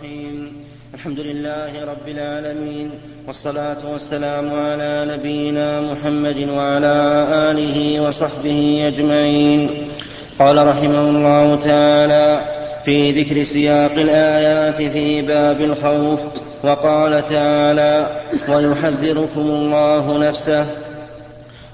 الرحيم. الحمد لله رب العالمين والصلاة والسلام على نبينا محمد وعلى آله وصحبه أجمعين. قال رحمه الله تعالى في ذكر سياق الآيات في باب الخوف وقال تعالى ويحذركم الله نفسه.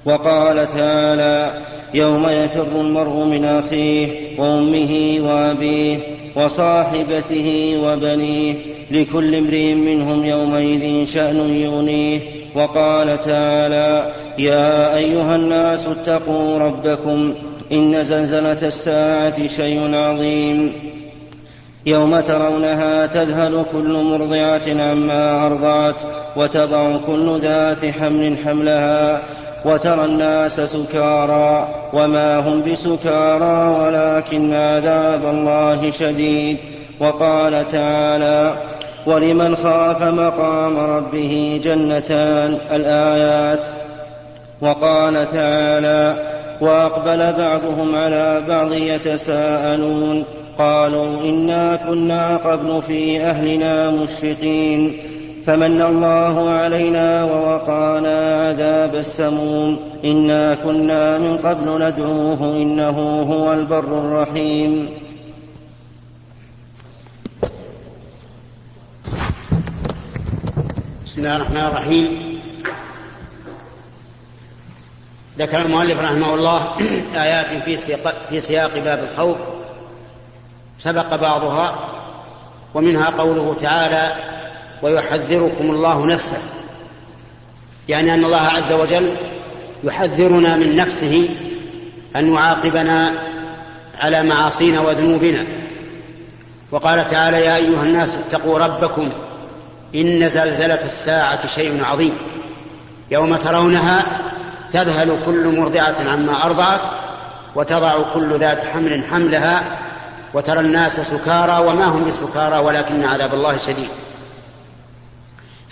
وقال تعالى يوم يفر المرء من أخيه وأمه وأبيه وصاحبته وبنيه لكل امرئ منهم يومئذ شأن يغنيه وقال تعالى يا أيها الناس اتقوا ربكم إن زلزلة الساعة شيء عظيم. يوم ترونها تذهل كل مرضعة عما أرضعت وتضع كل ذات حمل حملها وترى الناس سكارى وما هم بسكارى ولكن عذاب الله شديد. وقال تعالى ولمن خاف مقام ربه جنتان الآيات. وقال تعالى وأقبل بعضهم على بعض يتساءلون. قالوا إنا كنا قبل في أهلنا مشفقين. فمن الله علينا ووقانا عذاب السموم. إنا كنا من قبل ندعوه إنه هو البر الرحيم. بسم الله الرحمن الرحيم. ذكر المؤلف رحمه الله آيات في سياق, في سياق باب الخوف. سبق بعضها ومنها قوله تعالى ويحذركم الله نفسه. يعني أن الله عز وجل يحذرنا من نفسه أن يعاقبنا على معاصينا وذنوبنا. وقال تعالى يا أيها الناس اتقوا ربكم إن زلزلة الساعة شيء عظيم. يوم ترونها تذهل كل مرضعة عما أرضعت وتضع كل ذات حمل حملها وترى الناس سكارى وما هم بسكارى ولكن عذاب الله شديد.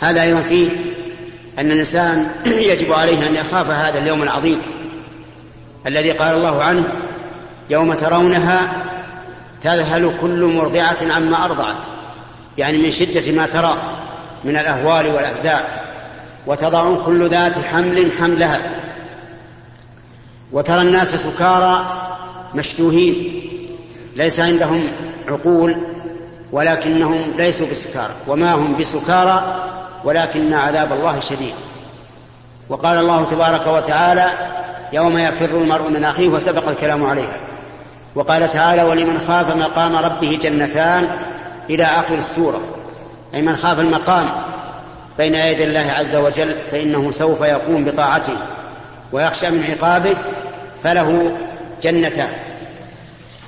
هذا أيضا فيه أن الإنسان يجب عليه أن يخاف هذا اليوم العظيم الذي قال الله عنه يوم ترونها تذهل كل مرضعة عما أرضعت يعني من شدة ما ترى من الأهوال والأفزاع وتضع كل ذات حمل حملها وترى الناس سكارى مشتوهين ليس عندهم عقول ولكنهم ليسوا بسكارى وما هم بسكارى ولكن عذاب الله شديد. وقال الله تبارك وتعالى يوم يفر المرء من أخيه وسبق الكلام عليها. وقال تعالى ولمن خاف مقام ربه جنتان إلى آخر السورة. أي من خاف المقام بين يدي الله عز وجل فإنه سوف يقوم بطاعته ويخشى من عقابه فله جنتان.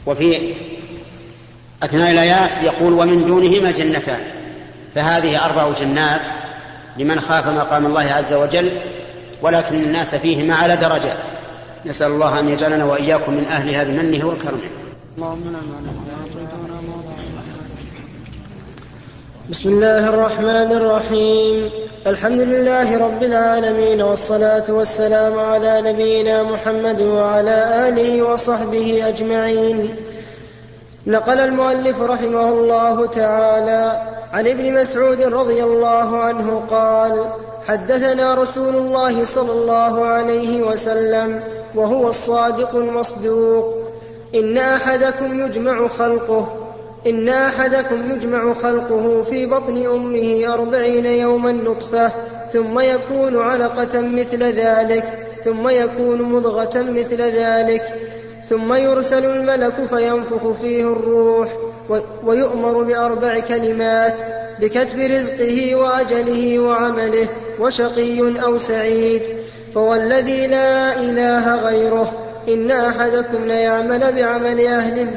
وفي أثناء الآيات يقول ومن دونهما جنتان. فهذه أربع جنات لمن خاف مقام الله عز وجل ولكن الناس فيهما على درجات. نسأل الله أن يجعلنا وإياكم من أهلها بمنه وكرمه. بسم الله الرحمن الرحيم. الحمد لله رب العالمين والصلاة والسلام على نبينا محمد وعلى آله وصحبه أجمعين. نقل المؤلف رحمه الله تعالى عن ابن مسعود رضي الله عنه قال حدثنا رسول الله صلى الله عليه وسلم وهو الصادق المصدوق. إن أحدكم يجمع خلقه إن أحدكم يجمع خلقه في بطن أمه أربعين يوما نطفة ثم يكون علقة مثل ذلك ثم يكون مضغة مثل ذلك ثم يرسل الملك فينفخ فيه الروح. ويؤمر بأربع كلمات بكتب رزقه وأجله وعمله وشقي أو سعيد. فوالذي لا إله غيره. إن أحدكم ليعمل بعمل أهل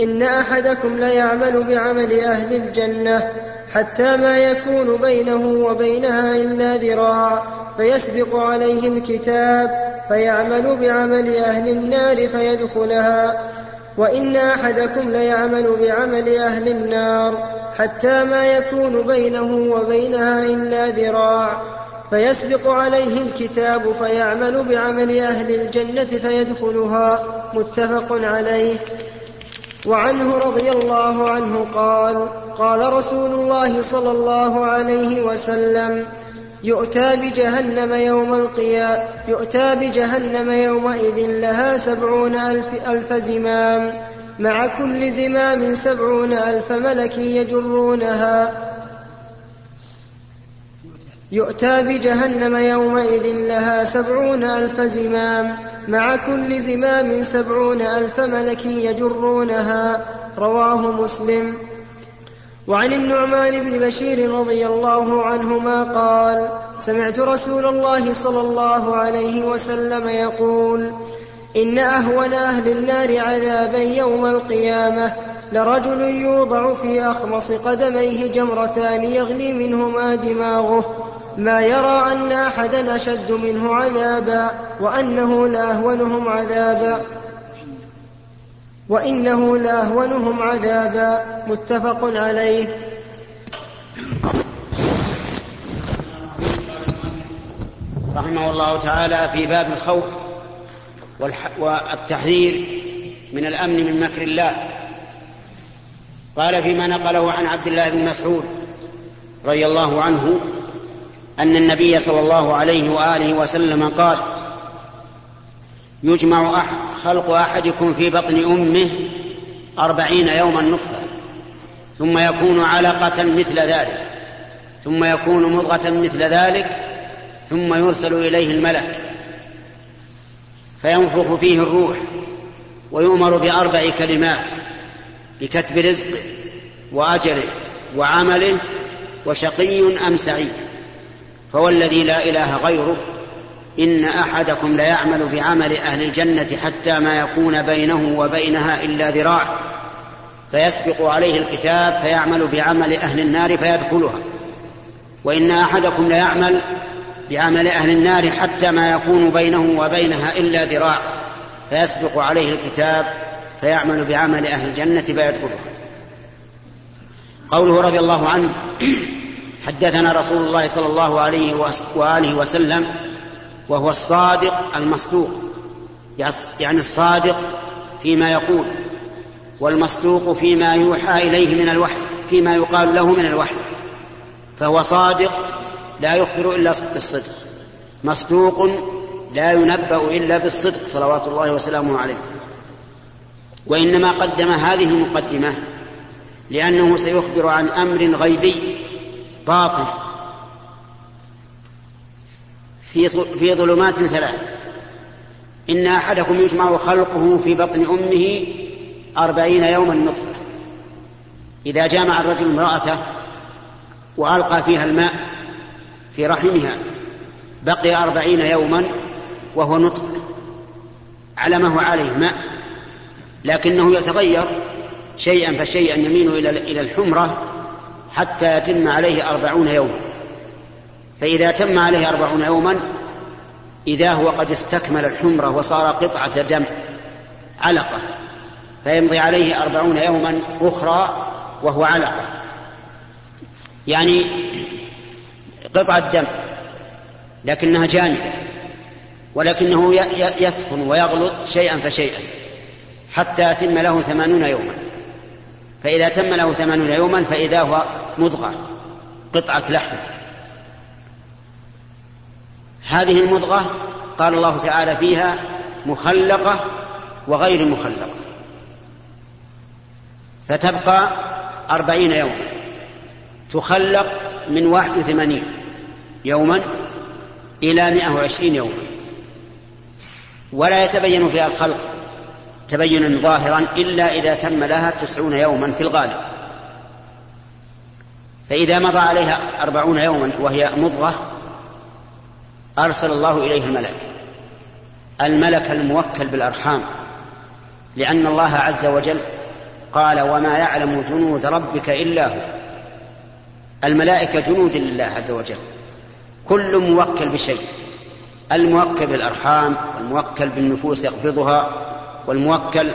إن أحدكم ليعمل بعمل أهل الجنة حتى ما يكون بينه وبينها إلا ذراع. فيسبق عليه الكتاب فيعمل بعمل أهل النار فيدخلها. وإن أحدكم ليعمل بعمل أهل النار حتى ما يكون بينه وبينها إلا ذراع فيسبق عليه الكتاب فيعمل بعمل أهل الجنة فيدخلها. متفق عليه. وعنه رضي الله عنه قال قال رسول الله صلى الله عليه وسلم يؤتى بجهنم يوم القيامة يؤتى بجهنم يومئذ لها سبعون ألف, ألف زمام. مع كل زمام سبعون ألف ملك يجرونها. يؤتى بجهنم يومئذ لها سبعون ألف زمام. مع كل زمام سبعون ألف ملك يجرونها. رواه مسلم. وعن النعمان بن بشير رضي الله عنهما قال سمعت رسول الله صلى الله عليه وسلم يقول إن أهون أهل النار عذابا يوم القيامة لرجل يوضع في أخمص قدميه جمرتان يغلي منهما دماغه ما يرى أن أحدا أشد منه عذابا وأنه لاهونهم عذابا. وإنه لأهونهم عذابا. متفق عليه. رحمه الله تعالى في باب الخوف والتحذير من الأمن من مكر الله. قال فيما نقله عن عبد الله بن مسعود رضي الله عنه أن النبي صلى الله عليه وآله وسلم قال يجمع خلق أحدكم في بطن أمه أربعين يوما نطفة ثم يكون علقة مثل ذلك ثم يكون مضغة مثل ذلك ثم يرسل إليه الملك فينفخ فيه الروح ويؤمر بأربع كلمات بكتب رزقه وأجله وعمله وشقي أم سعيد فهو الذي لا إله غيره إن أحدكم ليعمل بعمل أهل الجنة حتى ما يكون بينه وبينها إلا ذراع فيسبق عليه الكتاب فيعمل بعمل أهل النار فيدخلها. وإن أحدكم ليعمل بعمل أهل النار حتى ما يكون بينه وبينها إلا ذراع فيسبق عليه الكتاب فيعمل بعمل أهل الجنة فيدخلها. قوله رضي الله عنه حدثنا رسول الله صلى الله عليه وآله وسلم وهو الصادق المصدوق. يعني الصادق فيما يقول والمصدوق فيما يوحى إليه من الوحي فيما يقال له من الوحي. فهو صادق لا يخبر إلا بالصدق. مصدوق لا ينبأ إلا بالصدق صلوات الله وسلامه عليه. وإنما قدم هذه المقدمة لأنه سيخبر عن أمر غيبي باطن في في ظلمات ثلاث. إن أحدكم يجمع خلقه في بطن أمه أربعين يوما نطفة. إذا جامع الرجل امرأته وألقى فيها الماء في رحمها بقي أربعين يوما وهو نطفة. على ما هو عليه ماء لكنه يتغير شيئا فشيئا يميل إلى الحمرة حتى يتم عليه أربعون يوما. فإذا تم عليه أربعون يوما إذا هو قد استكمل الحمرة وصار قطعة دم علقة. فيمضي عليه أربعون يوما أخرى وهو علقة. يعني قطعة دم لكنها جامدة ولكنه يسخن ويغلط شيئا فشيئا حتى يتم له ثمانون يوما. فإذا تم له ثمانون يوما فإذا هو مضغة قطعة لحم. هذه المضغة قال الله تعالى فيها مخلقة وغير مخلقة. فتبقى أربعين يوما. تخلق من واحد وثمانين يوما إلى مئة وعشرين يوما. ولا يتبين فيها الخلق تبينا ظاهرا إلا إذا تم لها تسعون يوما في الغالب. فإذا مضى عليها أربعون يوما وهي مضغة أرسل الله إليه الملك الملك الموكل بالأرحام. لأن الله عز وجل قال وما يعلم جنود ربك إلا هو. الملائكة جنود لله عز وجل. كل موكل بشيء. الموكل بالأرحام والموكل بالنفوس يقبضها والموكل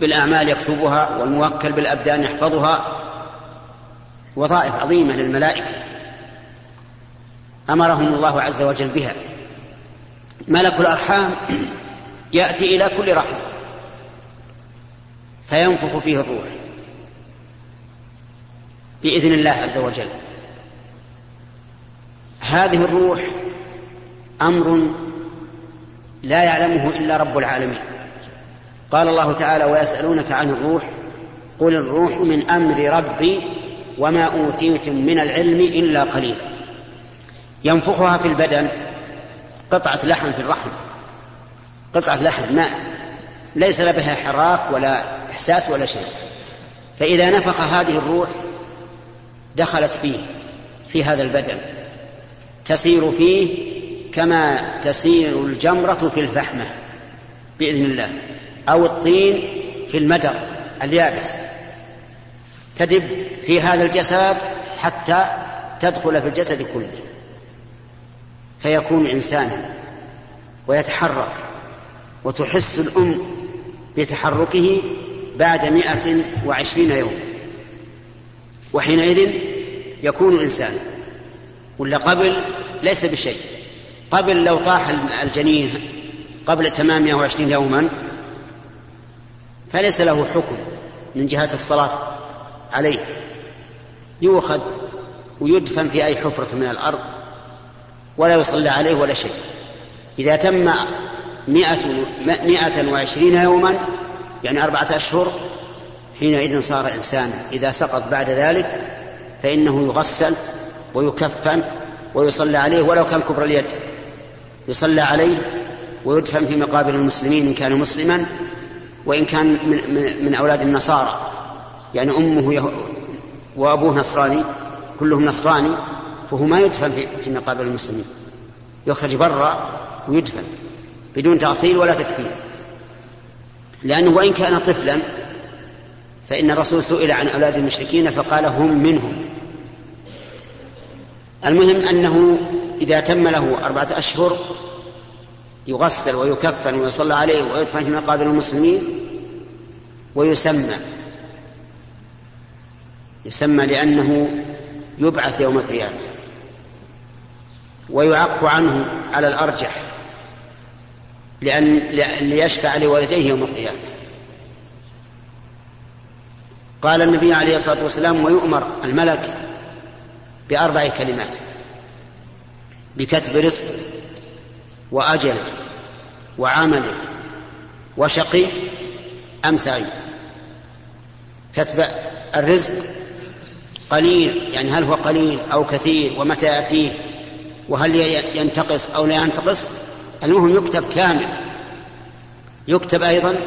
بالأعمال يكتبها والموكل بالأبدان يحفظها. وظائف عظيمة للملائكة. أمرهم الله عز وجل بها. ملك الأرحام يأتي إلى كل رحم فينفخ فيه الروح بإذن الله عز وجل. هذه الروح أمر لا يعلمه إلا رب العالمين. قال الله تعالى ويسألونك عن الروح قل الروح من أمر ربي وما أوتيتم من العلم إلا قليلا. ينفخها في البدن قطعة لحم في الرحم. قطعة لحم ما ليس بها حراك ولا إحساس ولا شيء. فإذا نفخ هذه الروح دخلت فيه في هذا البدن. تسير فيه كما تسير الجمرة في الفحمة بإذن الله. أو الطين في المدر اليابس. تدب في هذا الجسد حتى تدخل في الجسد كله. فيكون إنسانا ويتحرك وتحس الأم بتحركه بعد مئة وعشرين يوم وحينئذ يكون إنسانا ولا قبل ليس بشيء قبل لو طاح الجنين قبل تمام 120 يوما فليس له حكم من جهة الصلاة عليه يؤخذ ويدفن في أي حفرة من الأرض ولا يصلى عليه ولا شيء. إذا تم مئة, مئة وعشرين يوما يعني أربعة أشهر حينئذ صار إنسانا. إذا سقط بعد ذلك فإنه يغسل ويكفن ويصلى عليه ولو كان كبر اليد. يصلى عليه ويدفن في مقابر المسلمين إن كان مسلما وإن كان من, من, من أولاد النصارى. يعني أمه. وأبوه نصراني كلهم نصراني فهو ما يدفن في, في مقابر المسلمين. يخرج برا ويدفن بدون تأصيل ولا تكفير لأنه وإن كان طفلا فإن الرسول سئل عن أولاد المشركين فقال هم منهم. المهم أنه إذا تم له أربعة أشهر يغسل ويكفن ويصلى عليه ويدفن في مقابر المسلمين ويسمى. يسمى لأنه يبعث يوم القيامة. ويعق عنه على الأرجح لأن ليشفع لوالديه يوم القيامة. قال النبي عليه الصلاة والسلام ويؤمر الملك بأربع كلمات بكتب رزقه وأجله وعمله وشقي أم سعيد. كتب الرزق قليل يعني هل هو قليل أو كثير ومتى يأتيه؟ وهل ينتقص أو لا ينتقص؟ المهم يكتب كامل. يكتب أيضا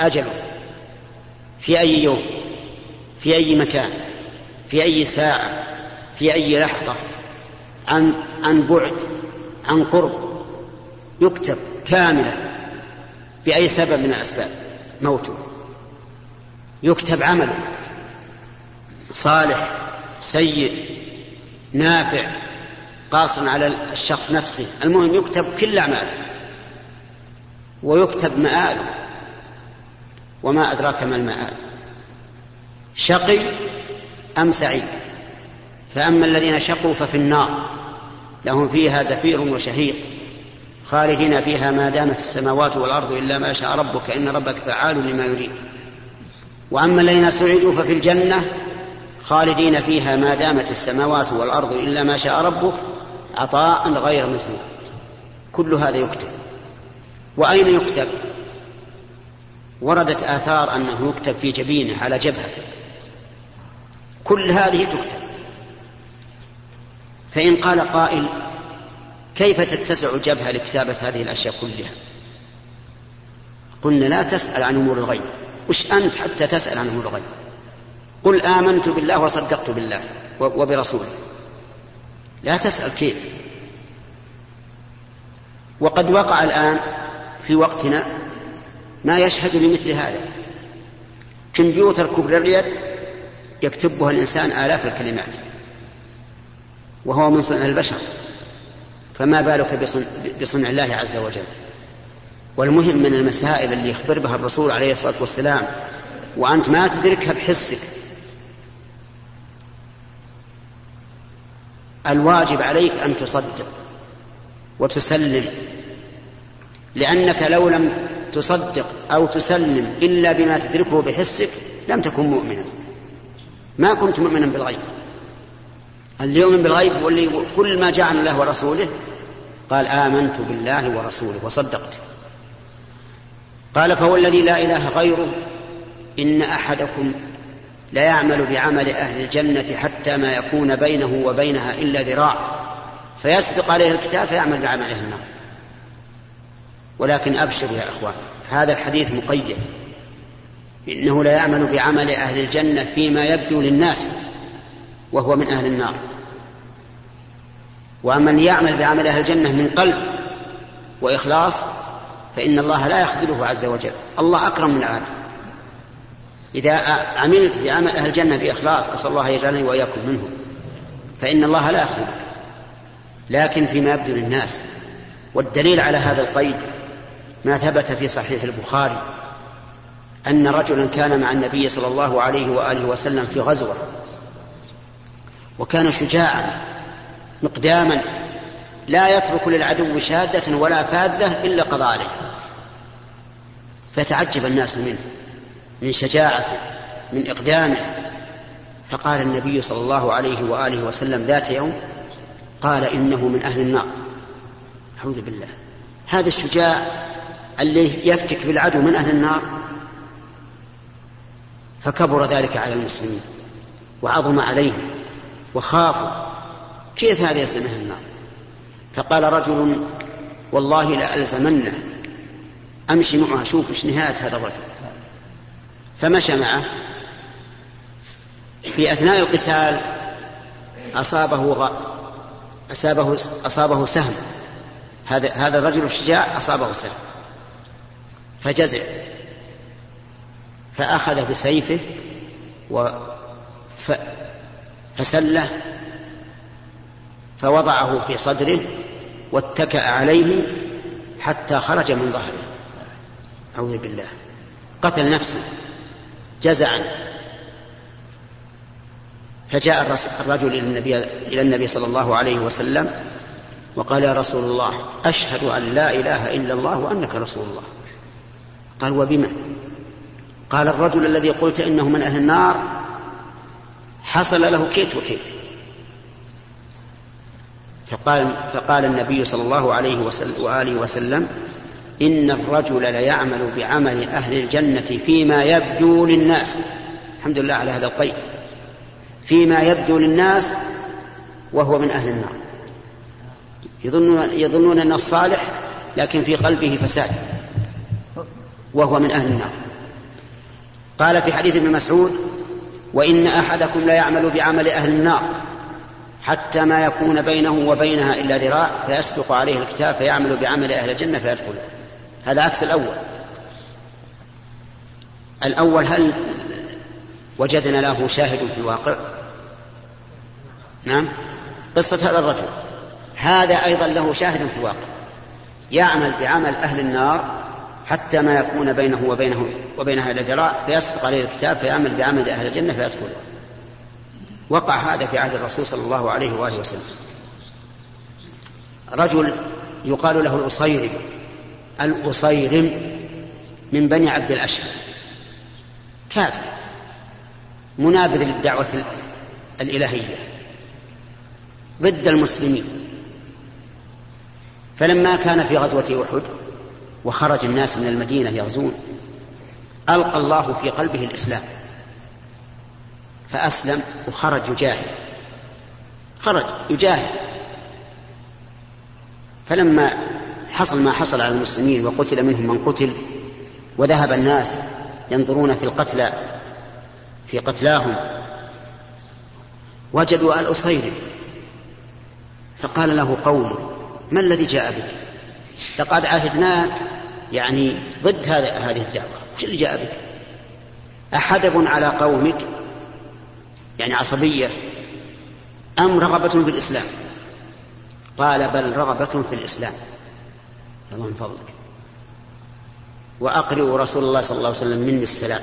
أجله. في أي يوم في أي مكان في أي ساعة في أي لحظة عن عن بعد عن قرب. يكتب كاملا بأي سبب من الأسباب. موته. يكتب عمله. صالح سيء نافع. قاصر على الشخص نفسه. المهم يكتب كل أعماله. ويكتب مآله. وما أدراك ما المآل. شقي أم سعيد؟ فأما الذين شقوا ففي النار. لهم فيها زفير وشهيق. خالدين فيها ما دامت السماوات والأرض إلا ما شاء ربك. إن ربك فعال لما يريد. وأما الذين سعدوا ففي الجنة خالدين فيها ما دامت السماوات والأرض إلا ما شاء ربك. عطاء غير مسلم. كل هذا يكتب. وأين يكتب؟ وردت آثار أنه يكتب في جبينه على جبهته كل هذه تكتب. فإن قال قائل كيف تتسع الجبهة لكتابة هذه الأشياء كلها؟ قلنا لا تسأل عن أمور الغيب. وش أنت حتى تسأل عن أمور الغيب؟ قل آمنت بالله وصدقت بالله وبرسوله. لا تسأل كيف. وقد وقع الآن في وقتنا ما يشهد لمثل هذا. كمبيوتر كبر اليد يكتبها الإنسان آلاف الكلمات وهو من صنع البشر. فما بالك بصنع, بصنع الله عز وجل؟ والمهم من المسائل اللي يخبر بها الرسول عليه الصلاة والسلام وأنت ما تدركها بحسك الواجب عليك أن تصدق وتسلم لأنك لو لم تصدق أو تسلم إلا بما تدركه بحسك لم تكن مؤمنا. ما كنت مؤمنا بالغيب. اليوم بالغيب واللي كل ما جاء عن الله ورسوله قال آمنت بالله ورسوله وصدقت. قال فهو الذي لا إله غيره إن أحدكم لا يعمل بعمل أهل الجنة حتى ما يكون بينه وبينها إلا ذراع. فيسبق عليه الكتاب فيعمل بعمل أهل النار. ولكن أبشر يا إخوان هذا الحديث مقيد. إنه لا يعمل بعمل أهل الجنة فيما يبدو للناس وهو من أهل النار. ومن يعمل بعمل أهل الجنة من قلب وإخلاص فإن الله لا يخذله عز وجل. الله أكرم من العالم إذا عملت بعمل أهل الجنة بإخلاص أسأل الله يجعلني وإياكم منهم. فإن الله لا يخذلك لكن فيما يبدو للناس. والدليل على هذا القيد ما ثبت في صحيح البخاري أن رجلا كان مع النبي صلى الله عليه وآله وسلم في غزوة وكان شجاعا مقداما لا يترك للعدو شادة ولا فاذة إلا قضى عليها فتعجب الناس منه. من شجاعته من إقدامه. فقال النبي صلى الله عليه وآله وسلم ذات يوم قال إنه من أهل النار. أعوذ بالله. هذا الشجاع اللي يفتك بالعدو من أهل النار فكبر ذلك على المسلمين وعظم عليهم وخافوا. كيف هذا يسلم أهل النار؟ فقال رجل والله لألزمنه أمشي معه أشوف إيش نهاية هذا الرجل. فمشى معه. في أثناء القتال أصابه. أصابه أصابه سهم. هذا هذا الرجل الشجاع أصابه سهم. فجزع. فأخذ بسيفه و ف... فسله. فوضعه في صدره واتكأ عليه حتى خرج من ظهره. أعوذ بالله. قتل نفسه. جزعا. فجاء الرجل إلى النبي, إلى النبي صلى الله عليه وسلم وقال يا رسول الله أشهد أن لا إله إلا الله وأنك رسول الله. قال وبما؟ قال الرجل الذي قلت إنه من أهل النار حصل له كيت وكيت. فقال, فقال النبي صلى الله عليه وسلم وآله وسلم إن الرجل ليعمل بعمل أهل الجنة فيما يبدو للناس. الحمد لله على هذا القيد. فيما يبدو للناس وهو من أهل النار. يظنون, يظنون أنه صالح لكن في قلبه فساد. وهو من أهل النار. قال في حديث ابن مسعود وإن أحدكم لا يعمل بعمل أهل النار حتى ما يكون بينه وبينها إلا ذراع فيسبق عليه الكتاب فيعمل بعمل أهل الجنة فيدخلها هذا عكس الأول. الأول هل وجدنا له شاهد في الواقع؟ نعم. قصة هذا الرجل. هذا أيضا له شاهد في الواقع. يعمل بعمل أهل النار حتى ما يكون بينه وبينه وبينها إلا ذراع فيسبق عليه الكتاب فيعمل بعمل أهل الجنة فيدخلها وقع هذا في عهد الرسول صلى الله عليه وآله وسلم. رجل يقال له الأصيرم الأصيرم من بني عبد الأشهر. كافر. منابذ للدعوة الإلهية. ضد المسلمين. فلما كان في غزوة أحد وخرج الناس من المدينة يغزون ألقى الله في قلبه الإسلام. فأسلم وخرج يجاهد. خرج يجاهد. فلما حصل ما حصل على المسلمين وقتل منهم من قتل وذهب الناس ينظرون في القتلى في قتلاهم. وجدوا الأصيري فقال له قومه ما الذي جاء بك؟ لقد عهدناك يعني ضد هذه الدعوة وش اللي جاء بك؟ أحدب على قومك يعني عصبية أم رغبة في الإسلام؟ قال بل رغبة في الإسلام. الله من فضلك. وأقرئوا رسول الله صلى الله عليه وسلم مني السلام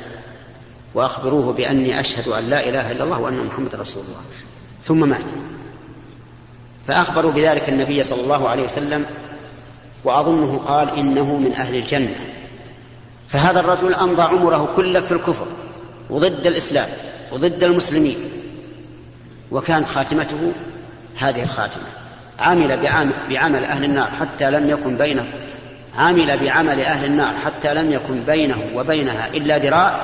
وأخبروه بأني أشهد أن لا إله إلا الله وأن محمد رسول الله. ثم مات. فأخبروا بذلك النبي صلى الله عليه وسلم وأظنه قال إنه من أهل الجنة. فهذا الرجل أمضى عمره كله في الكفر وضد الإسلام وضد المسلمين وكانت خاتمته هذه الخاتمة. عمل بعمل أهل النار حتى لم يكن بينه عمل بعمل أهل النار حتى لم يكن بينه وبينها إلا ذراع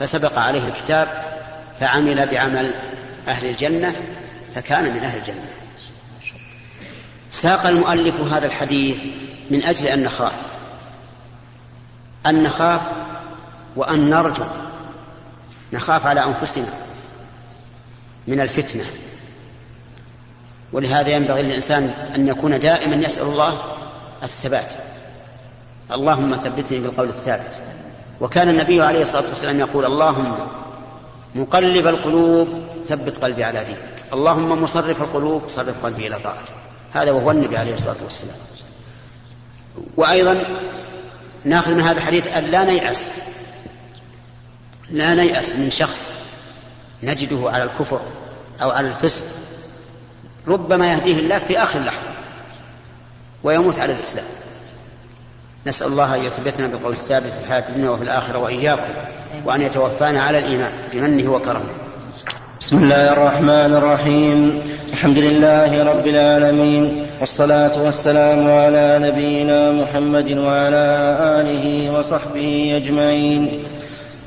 فسبق عليه الكتاب فعمل بعمل أهل الجنة فكان من أهل الجنة. ساق المؤلف هذا الحديث من أجل أن نخاف. أن نخاف وأن نرجو. نخاف على أنفسنا من الفتنة. ولهذا ينبغي للإنسان أن يكون دائما يسأل الله الثبات. اللهم ثبتني بالقول الثابت. وكان النبي عليه الصلاة والسلام يقول اللهم مقلب القلوب ثبت قلبي على دينك. اللهم مصرف القلوب صرف قلبي إلى طاعتك. هذا وهو النبي عليه الصلاة والسلام. وأيضا نأخذ من هذا الحديث أن لا نيأس لا نيأس من شخص نجده على الكفر أو على الفسق ربما يهديه الله في آخر لحظة ويموت على الإسلام. نسأل الله أن يثبتنا بالقول الثابت في الحياة الدنيا وفي الآخرة وإياكم وأن يتوفانا على الإيمان بمنه وكرمه. بسم الله الرحمن الرحيم. الحمد لله رب العالمين والصلاة والسلام على نبينا محمد وعلى آله وصحبه أجمعين.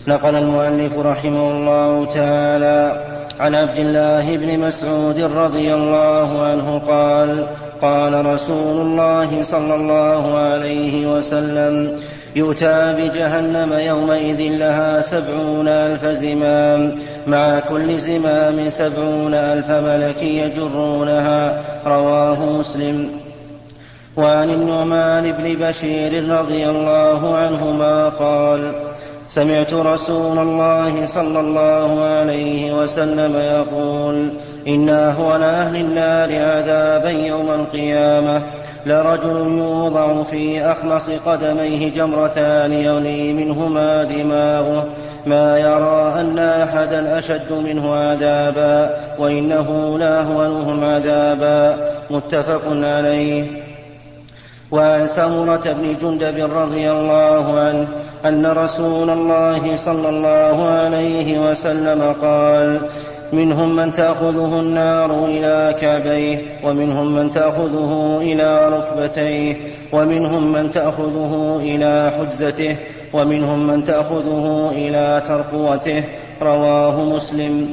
نقل المؤلف رحمه الله تعالى عن عبد الله بن مسعود رضي الله عنه قال قال رسول الله صلى الله عليه وسلم يؤتى بجهنم يومئذ لها سبعون ألف زمام مع كل زمام سبعون ألف ملك يجرونها رواه مسلم. وعن النعمان بن بشير رضي الله عنهما قال سمعت رسول الله صلى الله عليه وسلم يقول إن أهون أهل النار عذابا يوم القيامة. لرجل يوضع في أخمص قدميه جمرتان يغلي منهما دماغه ما يرى أن أحدا أشد منه عذابا وإنه لأهونهم عذابا. متفق عليه. وعن سمرة بن جندب رضي الله عنه أن رسول الله صلى الله عليه وسلم قال منهم من تأخذه النار إلى كعبيه ومنهم من تأخذه إلى ركبتيه ومنهم من تأخذه إلى حجزته ومنهم من تأخذه إلى ترقوته. رواه مسلم.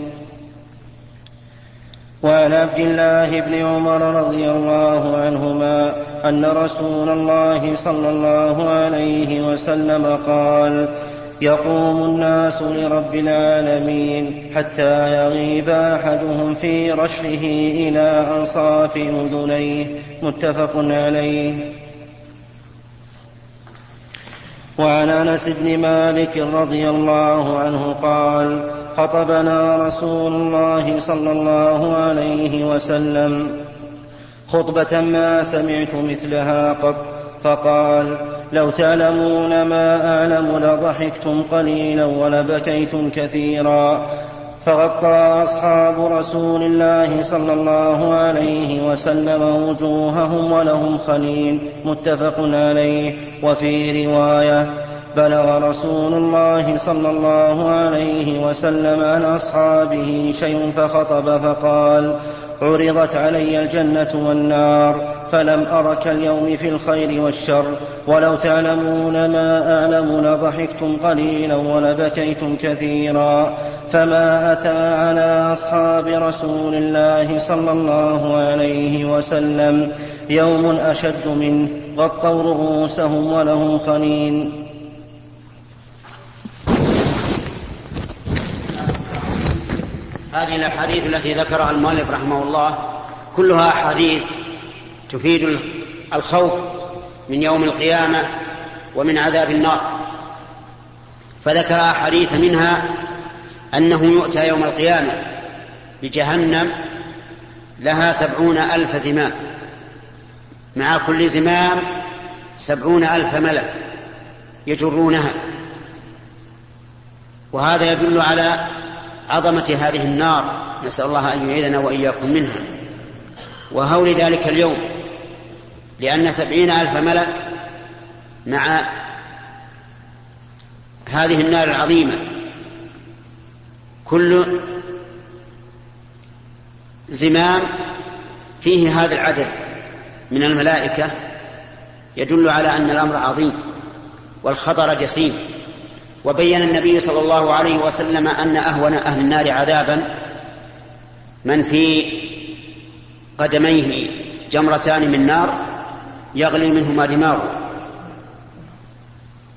وعن عبد الله بن عمر رضي الله عنهما أن رسول الله صلى الله عليه وسلم قال يقوم الناس لرب العالمين حتى يغيب أحدهم في رشه إلى أنصاف أذنيه. متفق عليه. وعن أنس بن مالك رضي الله عنه قال خطبنا رسول الله صلى الله عليه وسلم خطبة ما سمعت مثلها قط فقال لو تعلمون ما أعلم لضحكتم قليلا ولبكيتم كثيرا. فغطى أصحاب رسول الله صلى الله عليه وسلم وجوههم ولهم خليل متفق عليه. وفي رواية بلغ رسول الله صلى الله عليه وسلم عن أصحابه شيء فخطب فقال عرضت علي الجنة والنار فلم أر كاليوم في الخير والشر. ولو تعلمون ما أعلم لضحكتم قليلا ولبكيتم كثيرا. فما أتى على أصحاب رسول الله صلى الله عليه وسلم. يوم أشد منه غطوا رؤوسهم ولهم خنين. هذه الأحاديث التي ذكرها المؤلف رحمه الله كلها أحاديث تفيد الخوف من يوم القيامة ومن عذاب النار. فذكر أحاديث منها أنه يؤتى يوم القيامة بجهنم لها سبعون ألف زمام. مع كل زمام سبعون ألف ملك يجرونها. وهذا يدل على عظمة هذه النار نسأل الله أن يعيذنا وإياكم منها. وهول ذلك اليوم لأن سبعين ألف ملك مع هذه النار العظيمة كل زمام فيه هذا العدد من الملائكة يدل على أن الأمر عظيم والخطر جسيم. وبين النبي صلى الله عليه وسلم أن أهون أهل النار عذابا من في قدميه جمرتان من نار يغلي منهما دماغه.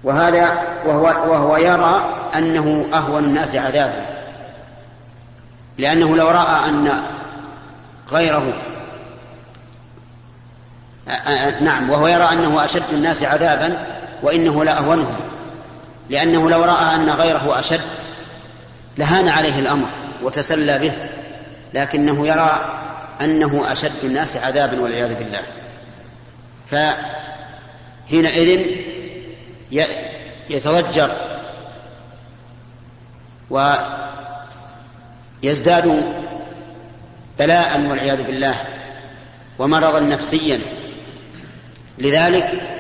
وهذا وهو, وهو يرى أنه أهون الناس عذابا. لأنه لو رأى أن غيره نعم وهو يرى أنه أشد الناس عذابا وإنه لأهونهم. لأنه لو رأى أن غيره أشد لهان عليه الأمر وتسلى به لكنه يرى أنه أشد الناس عذابا والعياذ بالله. فحينئذ يتضجر ويزداد بلاء والعياذ بالله ومرضا نفسيا. لذلك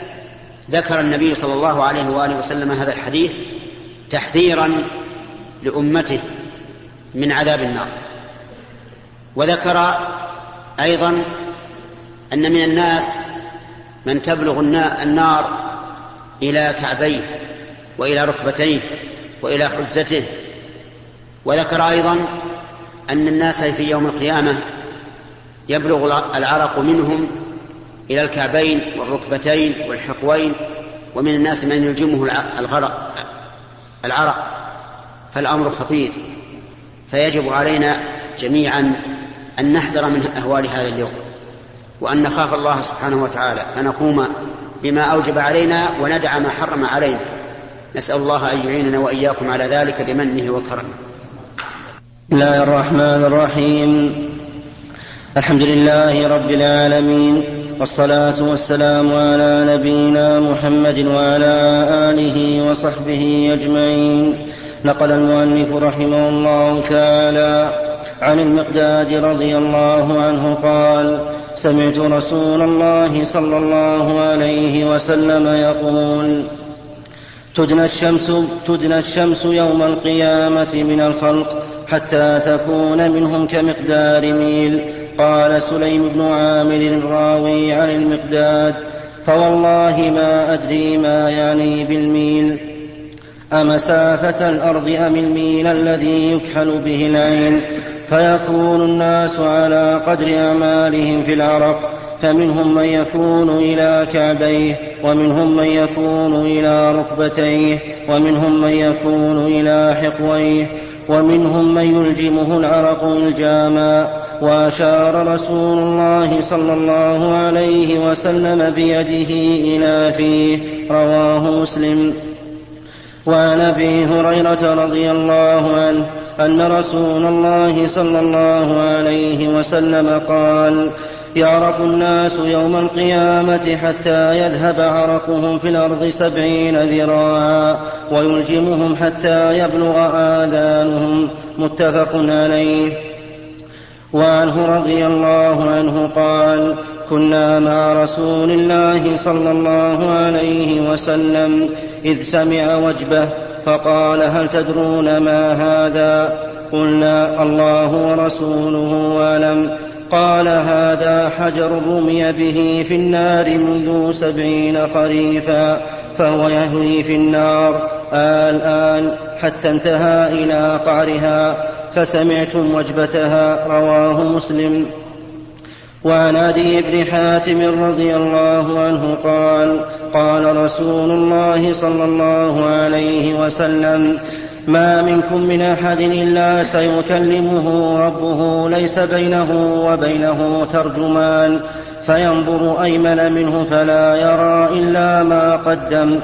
ذكر النبي صلى الله عليه وآله وسلم هذا الحديث تحذيرا لأمته من عذاب النار. وذكر أيضا أن من الناس من تبلغ النار إلى كعبيه وإلى ركبتيه وإلى حزته وذكر أيضا أن الناس في يوم القيامة يبلغ العرق منهم إلى الكعبين والركبتين والحقوين ومن الناس من يلجمه الغرق العرق. فالأمر خطير. فيجب علينا جميعا أن نحذر من أهوال هذا اليوم وأن نخاف الله سبحانه وتعالى فنقوم بما أوجب علينا وندع ما حرم علينا. نسأل الله أن يعيننا وإياكم على ذلك بمنه وكرمه. بسم الله الرحمن الرحيم. الحمد لله رب العالمين. والصلاة والسلام على نبينا محمد وعلى آله وصحبه أجمعين. نقل المؤلف رحمه الله تعالى عن المقداد رضي الله عنه قال سمعت رسول الله صلى الله عليه وسلم يقول تدنى الشمس تدنى الشمس يوم القيامة من الخلق حتى تكون منهم كمقدار ميل. قال سليم بن عامر الراوي عن المقداد فوالله ما أدري ما يعني بالميل. أمسافة الأرض أم الميل الذي يكحل به العين؟ فيكون الناس على قدر أعمالهم في العرق فمنهم من يكون إلى كعبيه ومنهم من يكون إلى ركبتيه ومنهم من يكون إلى حقويه ومنهم من يلجمه العرق إلجاما. وأشار رسول الله صلى الله عليه وسلم بيده إلى فيه رواه مسلم. وعن أبي هريرة رضي الله عنه أن رسول الله صلى الله عليه وسلم قال يعرق الناس يوم القيامة حتى يذهب عرقهم في الأرض سبعين ذراعا ويلجمهم حتى يبلغ آذانهم. متفق عليه. وعنه رضي الله عنه قال كنا مع رسول الله صلى الله عليه وسلم إذ سمع وجبه فقال هل تدرون ما هذا؟ قلنا الله ورسوله أعلم. قال هذا حجر رمي به في النار منذ سبعين خريفا فهو يهوي في النار الآن حتى انتهى إلى قعرها. فسمعتم وجبتها رواه مسلم. وعن ابي بن حاتم رضي الله عنه قال قال رسول الله صلى الله عليه وسلم ما منكم من أحد إلا سيكلمه ربه ليس بينه وبينه ترجمان. فينظر أيمن منه فلا يرى إلا ما قدم.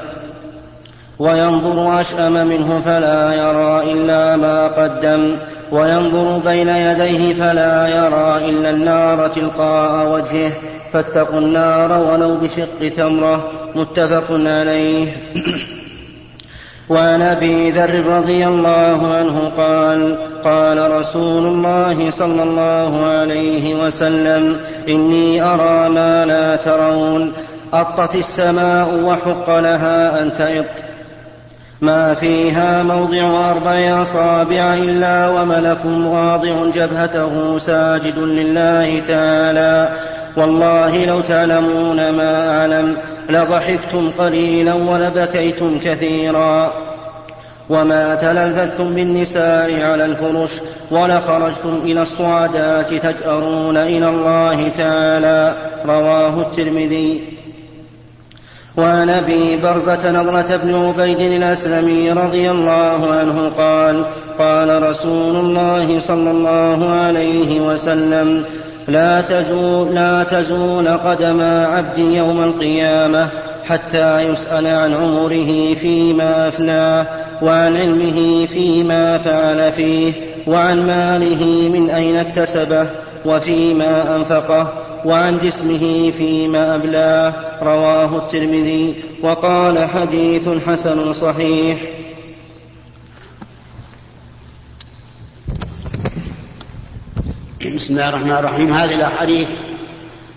وينظر أشأم منه فلا يرى إلا ما قدم. وينظر بين يديه فلا يرى إلا النار تلقاء وجهه. فاتقوا النار ولو بشق تمره. متفق عليه. وعن أبي ذر رضي الله عنه قال قال رسول الله صلى الله عليه وسلم إني أرى ما لا ترون. أطت السماء وحق لها أن تئط. ما فيها موضع أربع أصابع إلا وملك واضع جبهته ساجد لله تعالى. والله لو تعلمون ما أعلم لضحكتم قليلا ولبكيتم كثيرا. وما تلذذتم بالنساء على الفرش ولخرجتم إلى الصعدات تجأرون إلى الله تعالى. رواه الترمذي. وعن أبي برزة نضره بن عبيد الأسلمي رضي الله عنه قال قال رسول الله صلى الله عليه وسلم لا تزول, لا تزول قدم عبد يوم القيامة حتى يسأل عن عمره فيما افناه وعن علمه فيما فعل فيه وعن ماله من أين اكتسبه وفيما أنفقه. وعن جسمه فيما أبلاه رواه الترمذي وقال حديث حسن صحيح. بسم الله الرحمن الرحيم. هذه الأحاديث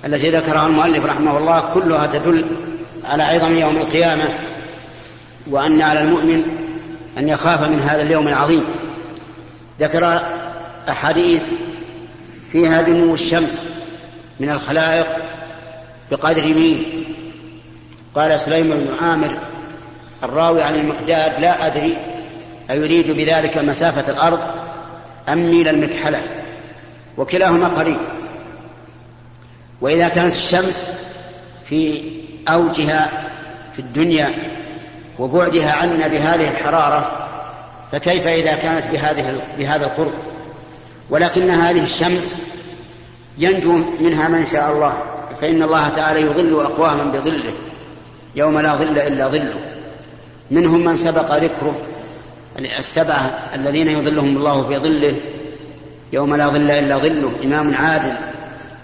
التي ذكرها المؤلف رحمه الله كلها تدل على عظم يوم القيامة وأن على المؤمن أن يخاف من هذا اليوم العظيم. ذكر أحاديث فيها دنو الشمس من الخلائق بقدر ميل قال سليم بن عامر الراوي عن المقداد لا أدري أيريد بذلك مسافة الأرض أم ميل المكحلة وكلاهما قريب. وإذا كانت الشمس في أوجها في الدنيا وبعدها عنا بهذه الحرارة فكيف إذا كانت بهذه بهذا القرب؟ ولكن هذه الشمس ينجو منها من شاء الله فإن الله تعالى يظل أقواما بظله يوم لا ظل إلا ظله. منهم من سبق ذكره السبعة الذين يظلهم الله في ظله يوم لا ظل إلا ظله إمام عادل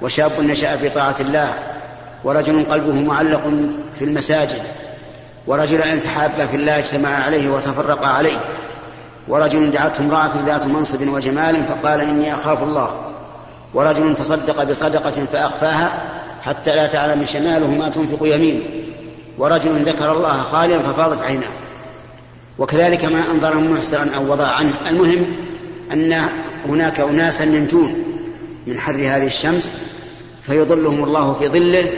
وشاب نشأ في طاعة الله ورجل قلبه معلق في المساجد ورجلان تحابا في الله اجتمعا عليه وتفرقا عليه ورجل دعته امرأة ذات منصب وجمال فقال إني أخاف الله. ورجل تصدق بصدقة فأخفاها حتى لا تعلم شماله ما تنفق يمينه. ورجل ذكر الله خاليا ففاضت عيناه. وكذلك ما أنظر معسرا أو وضع عنه. المهم أن هناك أناسا ينجون من حر هذه الشمس فيظلهم الله في ظله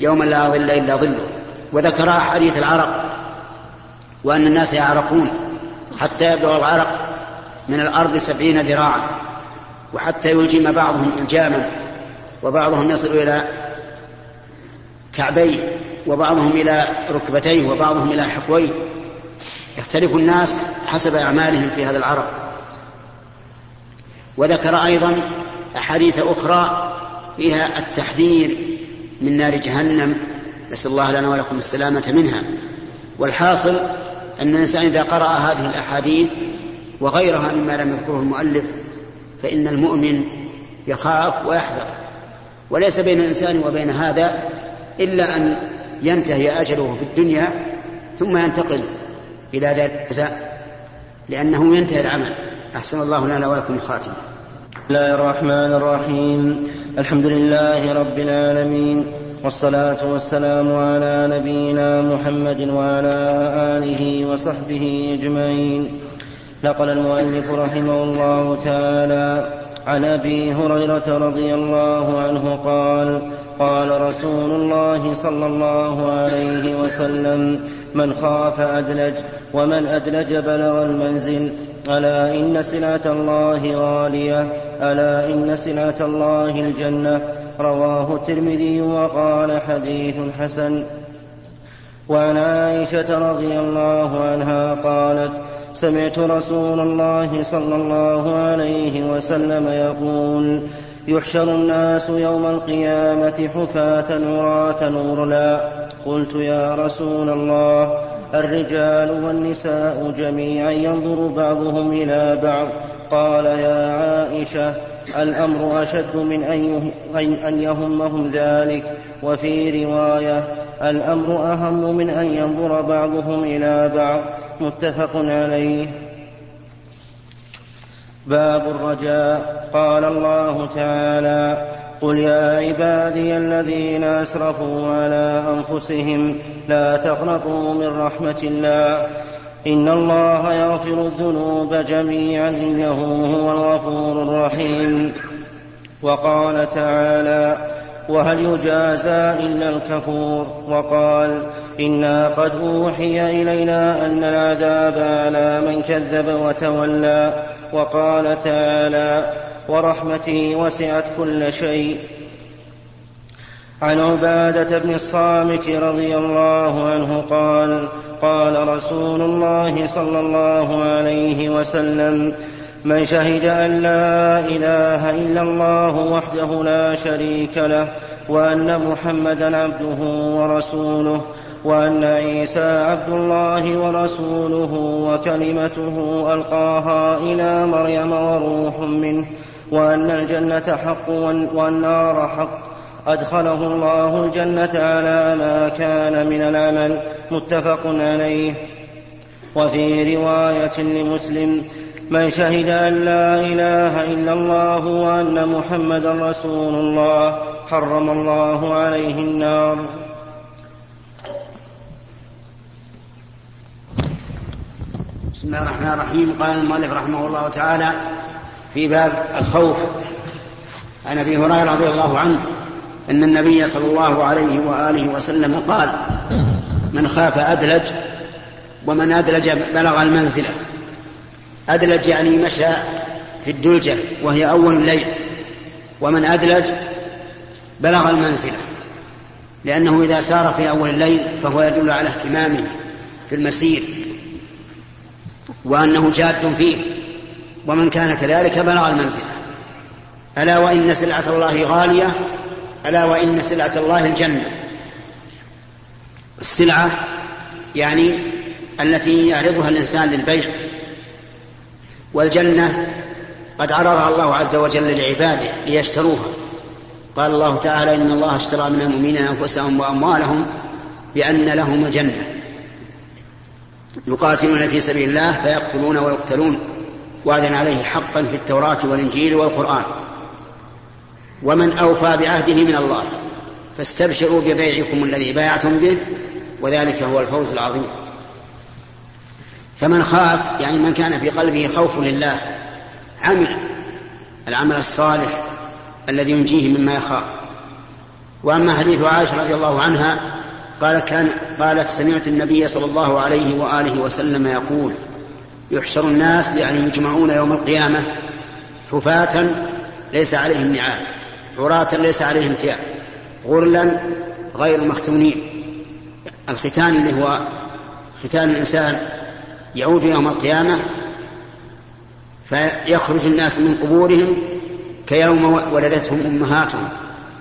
يوم لا ظل إلا ظله. وذكر حديث العرق وأن الناس يعرقون حتى يبلغ العرق من الأرض سبعين ذراعا. وحتى يلجم بعضهم إلجاما وبعضهم يصل إلى كعبيه وبعضهم إلى ركبتيه وبعضهم إلى حقويه يختلف الناس حسب أعمالهم في هذا العرق. وذكر أيضا أحاديث أخرى فيها التحذير من نار جهنم. نسأل الله لنا ولكم السلامة منها. والحاصل أن الإنسان إذا قرأ هذه الأحاديث وغيرها مما لم يذكره المؤلف فإن المؤمن يخاف ويحذر. وليس بين الإنسان وبين هذا إلا أن ينتهي أجله في الدنيا ثم ينتقل إلى ذلك الجزاء لأنه ينتهي العمل. أحسن الله لنا ولكم الخاتمة بسم الله الرحمن الرحيم. الحمد لله رب العالمين والصلاة والسلام على نبينا محمد وعلى آله وصحبه أجمعين. نقل المؤلف رحمه الله تعالى عن أبي هريرة رضي الله عنه قال قال رسول الله صلى الله عليه وسلم من خاف أدلج ومن أدلج بلغ المنزل ألا إن سلعه الله غالية ألا إن سلعه الله الجنة؟ رواه الترمذي وقال حديث حسن. وعن عائشة رضي الله عنها قالت سمعت رسول الله صلى الله عليه وسلم يقول يحشر الناس يوم القيامة حفاة عراة غرلا قلت يا رسول الله الرجال والنساء جميعا ينظر بعضهم إلى بعض. قال يا عائشة الأمر أشد من أن يهمهم ذلك. وفي رواية الأمر أهم من أن ينظر بعضهم إلى بعض. متفق عليه. باب الرجاء. قال الله تعالى قل يا عبادي الذين أسرفوا على أنفسهم لا تقنطوا من رحمة الله. إن الله يغفر الذنوب جميعا إنه هو الغفور الرحيم. وقال تعالى وهل يجازى إلا الكفور وقال إنا قد أوحي إلينا أن العذاب على من كذب وتولى وقال تعالى ورحمتي وسعت كل شيء. عن عبادة بن الصامت رضي الله عنه قال قال رسول الله صلى الله عليه وسلم من شهد أن لا إله إلا الله وحده لا شريك له وأن محمدا عبده ورسوله وأن عيسى عبد الله ورسوله وكلمته ألقاها إلى مريم وروح منه وأن الجنة حق والنار حق. أدخله الله الجنة على ما كان من العمل متفق عليه. وفي رواية لمسلم من شهد أن لا إله إلا الله وأن محمدا رسول الله حرم الله عليه النار. بسم الله الرحمن الرحيم. قال المؤلف رحمه الله تعالى في باب الخوف عن أبي هريرة رضي الله عنه أن النبي صلى الله عليه وآله وسلم قال من خاف أدلج ومن أدلج بلغ المنزلة. أدلج يعني مشى في الدلجة وهي أول الليل. ومن أدلج بلغ المنزلة لأنه إذا سار في أول الليل فهو يدل على اهتمامه في المسير وأنه جاد فيه. ومن كان كذلك بلغ المنزلة. ألا وإن سلعة الله غالية ألا وإن سلعة الله الجنة. السلعة يعني التي يعرضها الإنسان للبيع. والجنة قد عرضها الله عز وجل لعباده ليشتروها. قال الله تعالى إن الله اشترى من المؤمنين أنفسهم وأموالهم بأن لهم الجنة. يقاتلون في سبيل الله فيقتلون ويقتلون واذن عليه حقا في التوراة والإنجيل والقرآن. ومن أوفى بعهده من الله فاستبشروا ببيعكم الذي بايعتم به وذلك هو الفوز العظيم. فمن خاف يعني من كان في قلبه خوف لله عمل العمل الصالح الذي ينجيه مما يخاف. وأما حديث عائشة رضي الله عنها قال كان قالت سمعت النبي صلى الله عليه وآله وسلم يقول يحشر الناس يعني يجمعون يوم القيامة حفاة ليس عليهم نعال عراة ليس عليهم ثياب غرلا غير مختونين. الختان اللي هو ختان الإنسان يعود يوم القيامة فيخرج الناس من قبورهم كيوم ولدتهم أمهاتهم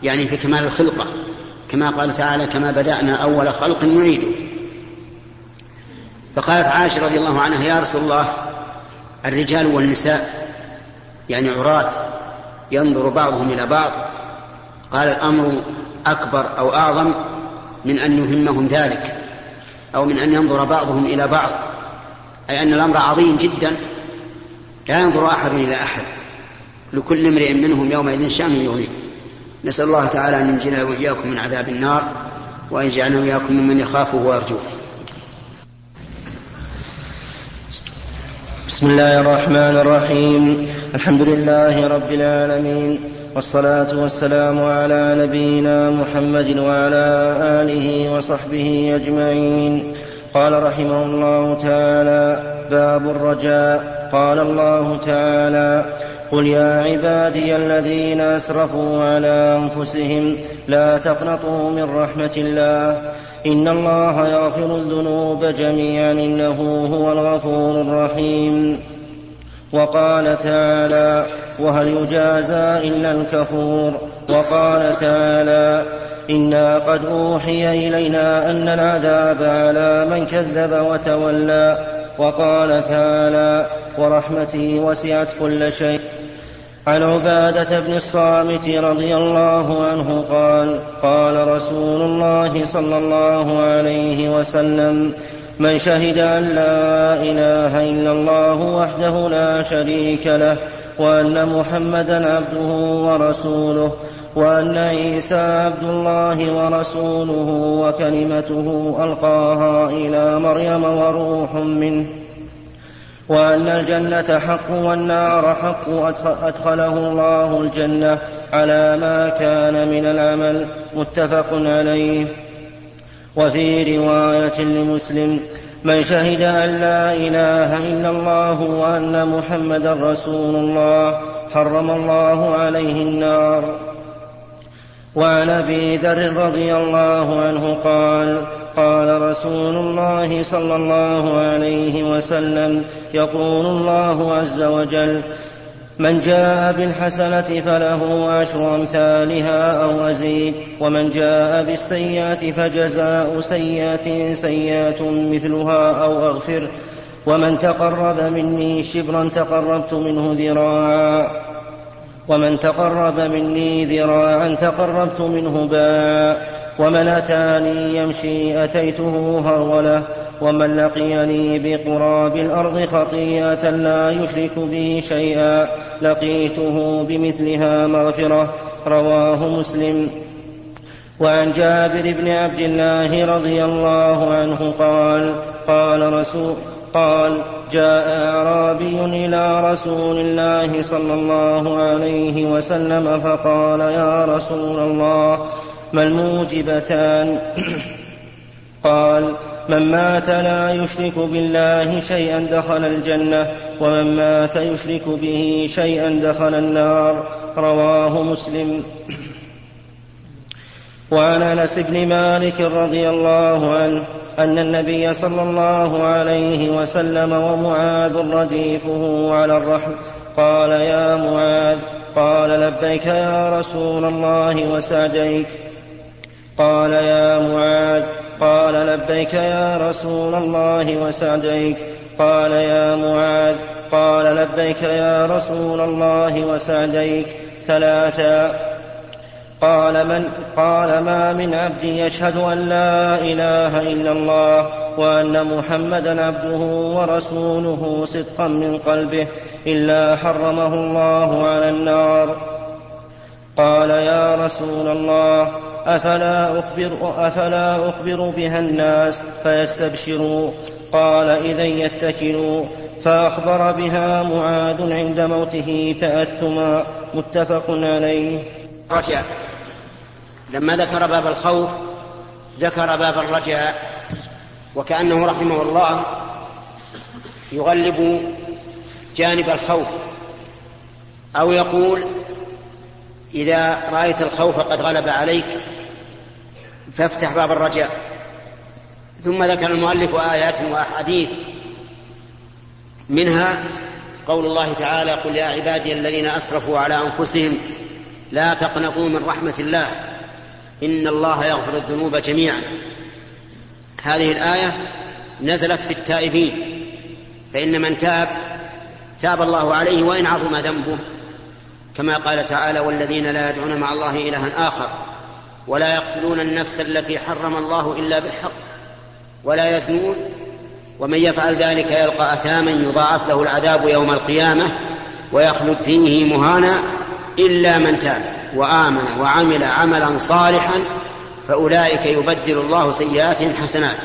يعني في كمال الخلقة كما قال تعالى كما بدأنا أول خلق نعيده. فقالت عائشة رضي الله عنها يا رسول الله الرجال والنساء يعني عراة ينظر بعضهم إلى بعض قال الأمر أكبر أو أعظم من أن يهمهم ذلك أو من أن ينظر بعضهم إلى بعض. أي أن الأمر عظيم جدا لا ينظر أحد إلى أحد. لكل امرئ منهم يومئذ شأن يغنيه. نسأل الله تعالى أن ينجينا وإياكم من عذاب النار وأن يجعلنا وإياكم ممن يخافه ويرجوه. بسم الله الرحمن الرحيم. الحمد لله رب العالمين والصلاة والسلام على نبينا محمد وعلى آله وصحبه أجمعين. قال رحمه الله تعالى باب الرجاء. قال الله تعالى قل يا عبادي الذين أسرفوا على أنفسهم لا تقنطوا من رحمة الله. إن الله يغفر الذنوب جميعا إنه هو الغفور الرحيم. وقال تعالى وهل يجازى إلا الكفور؟ وقال تعالى إنا قد أوحي إلينا أن العذاب على من كذب وتولى وقال تعالى ورحمتي وسعت كل شيء. عن عبادة بن الصامت رضي الله عنه قال قال رسول الله صلى الله عليه وسلم من شهد أن لا إله إلا الله وحده لا شريك له وأن محمدا عبده ورسوله وأن عيسى عبد الله ورسوله وكلمته ألقاها إلى مريم وروح منه. وأن الجنة حق والنار حق أدخله الله الجنة على ما كان من العمل. متفق عليه. وفي رواية لمسلم من شهد أن لا إله إلا الله وأن محمدا رسول الله حرم الله عليه النار. وعن أبي ذر رضي الله عنه قال قال رسول الله صلى الله عليه وسلم يقول الله عز وجل من جاء بالحسنة فله عشر أمثالها أو أزيد ومن جاء بالسيئة فجزاء سيئة سيئة مثلها أو أغفر ومن تقرب مني شبرا تقربت منه ذراعا. ومن تقرب مني ذراعا تقربت منه باعا ومن أتاني يمشي أتيته هرولة ومن لقيني بقراب الأرض خطيئة لا يشرك بي شيئا لقيته بمثلها مغفرة رواه مسلم. وعن جابر بن عبد الله رضي الله عنه قال قال رسول قال جاء أعرابي إلى رسول الله صلى الله عليه وسلم فقال يا رسول الله ما الموجبتان؟ قال من مات لا يشرك بالله شيئا دخل الجنة ومن مات يشرك به شيئا دخل النار. رواه مسلم. وعن أنس بن مالك رضي الله عنه أن النبي صلى الله عليه وسلم ومعاذ رديفه على الرحم قال يا معاذ قال لبيك يا رسول الله وسعديك. قال يا معاذ قال لبيك يا رسول الله وسعديك. قال يا معاذ قال لبيك يا رسول الله وسعديك. ثلاثا قال من قال ما من عبد يشهد أن لا إله إلا الله وأن محمدا عبده ورسوله صدقا من قلبه إلا حرمه الله على النار. قال يا رسول الله أفلا أخبر, أفلا أخبر بها الناس فيستبشروا؟ قال إذا يتكلوا. فأخبر بها معاذ عند موته تأثما متفق عليه. رجاء لما ذكر باب الخوف ذكر باب الرجاء وكأنه رحمه الله يغلب جانب الخوف أو يقول إذا رأيت الخوف قد غلب عليك فافتح باب الرجاء. ثم ذكر المؤلف آيات وأحاديث منها قول الله تعالى قل يا عبادي الذين أسرفوا على أنفسهم لا تقنطوا من رحمة الله. إن الله يغفر الذنوب جميعا. هذه الآية نزلت في التائبين فإن من تاب تاب الله عليه وإن عظم ذنبه. كما قال تعالى والذين لا يدعون مع الله إلها آخر ولا يقتلون النفس التي حرم الله إلا بالحق ولا يزنون ومن يفعل ذلك يلقى أثاما يضاعف له العذاب يوم القيامة ويخلد فيه مهانا إلا من تاب. وآمن وعمل عملا صالحا فأولئك يبدل الله سيئاتهم حسنات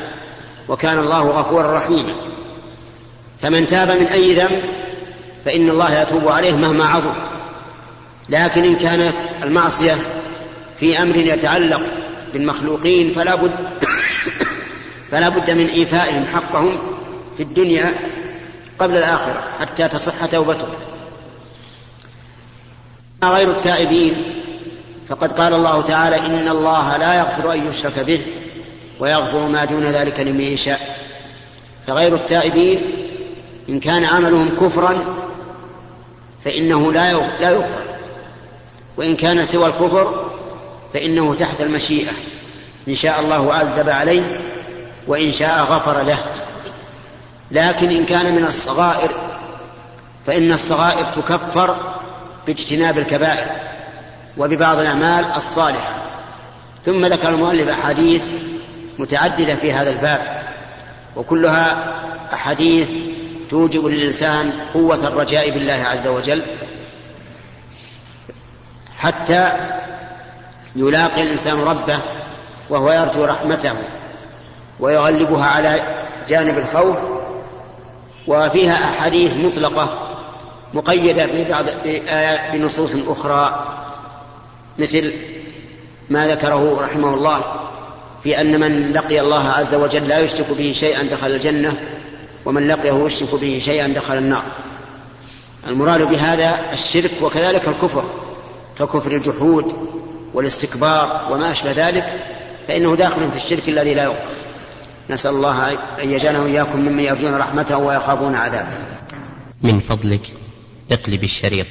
وكان الله غفورا رحيما. فمن تاب من أي ذنب فإن الله يتوب عليه مهما عظم. لكن إن كانت المعصية في أمر يتعلق بالمخلوقين فلا بد فلا بد من إيفائهم حقهم في الدنيا قبل الآخرة حتى تصح توبتهم. غير التائبين فقد قال الله تعالى إن الله لا يغفر أن يشرك به ويغفر ما دون ذلك لمن يشاء. فغير التائبين إن كان عملهم كفرا فإنه لا يغفر. وإن كان سوى الكفر فإنه تحت المشيئة. إن شاء الله عذب عليه وإن شاء غفر له. لكن إن كان من الصغائر فإن الصغائر تكفر باجتناب الكبائر وببعض الأعمال الصالحة. ثم ذكر المؤلف أحاديث متعددة في هذا الباب وكلها أحاديث توجب للإنسان قوة الرجاء بالله عز وجل حتى يلاقي الإنسان ربه وهو يرجو رحمته ويغلبها على جانب الخوف. وفيها أحاديث مطلقة مقيدة ببعض بنصوص أخرى مثل ما ذكره رحمه الله في أن من لقي الله عز وجل لا يشرك به شيئا دخل الجنة ومن لقيه يشرك به شيئا دخل النار. المراد بهذا الشرك وكذلك الكفر ككفر الجحود والاستكبار وما أشبه ذلك فإنه داخل في الشرك الذي لا يغفر نسأل الله أن يجعلنا وإياكم ممن يرجون رحمته ويخافون عذابه. من فضلك. اقلب الشريط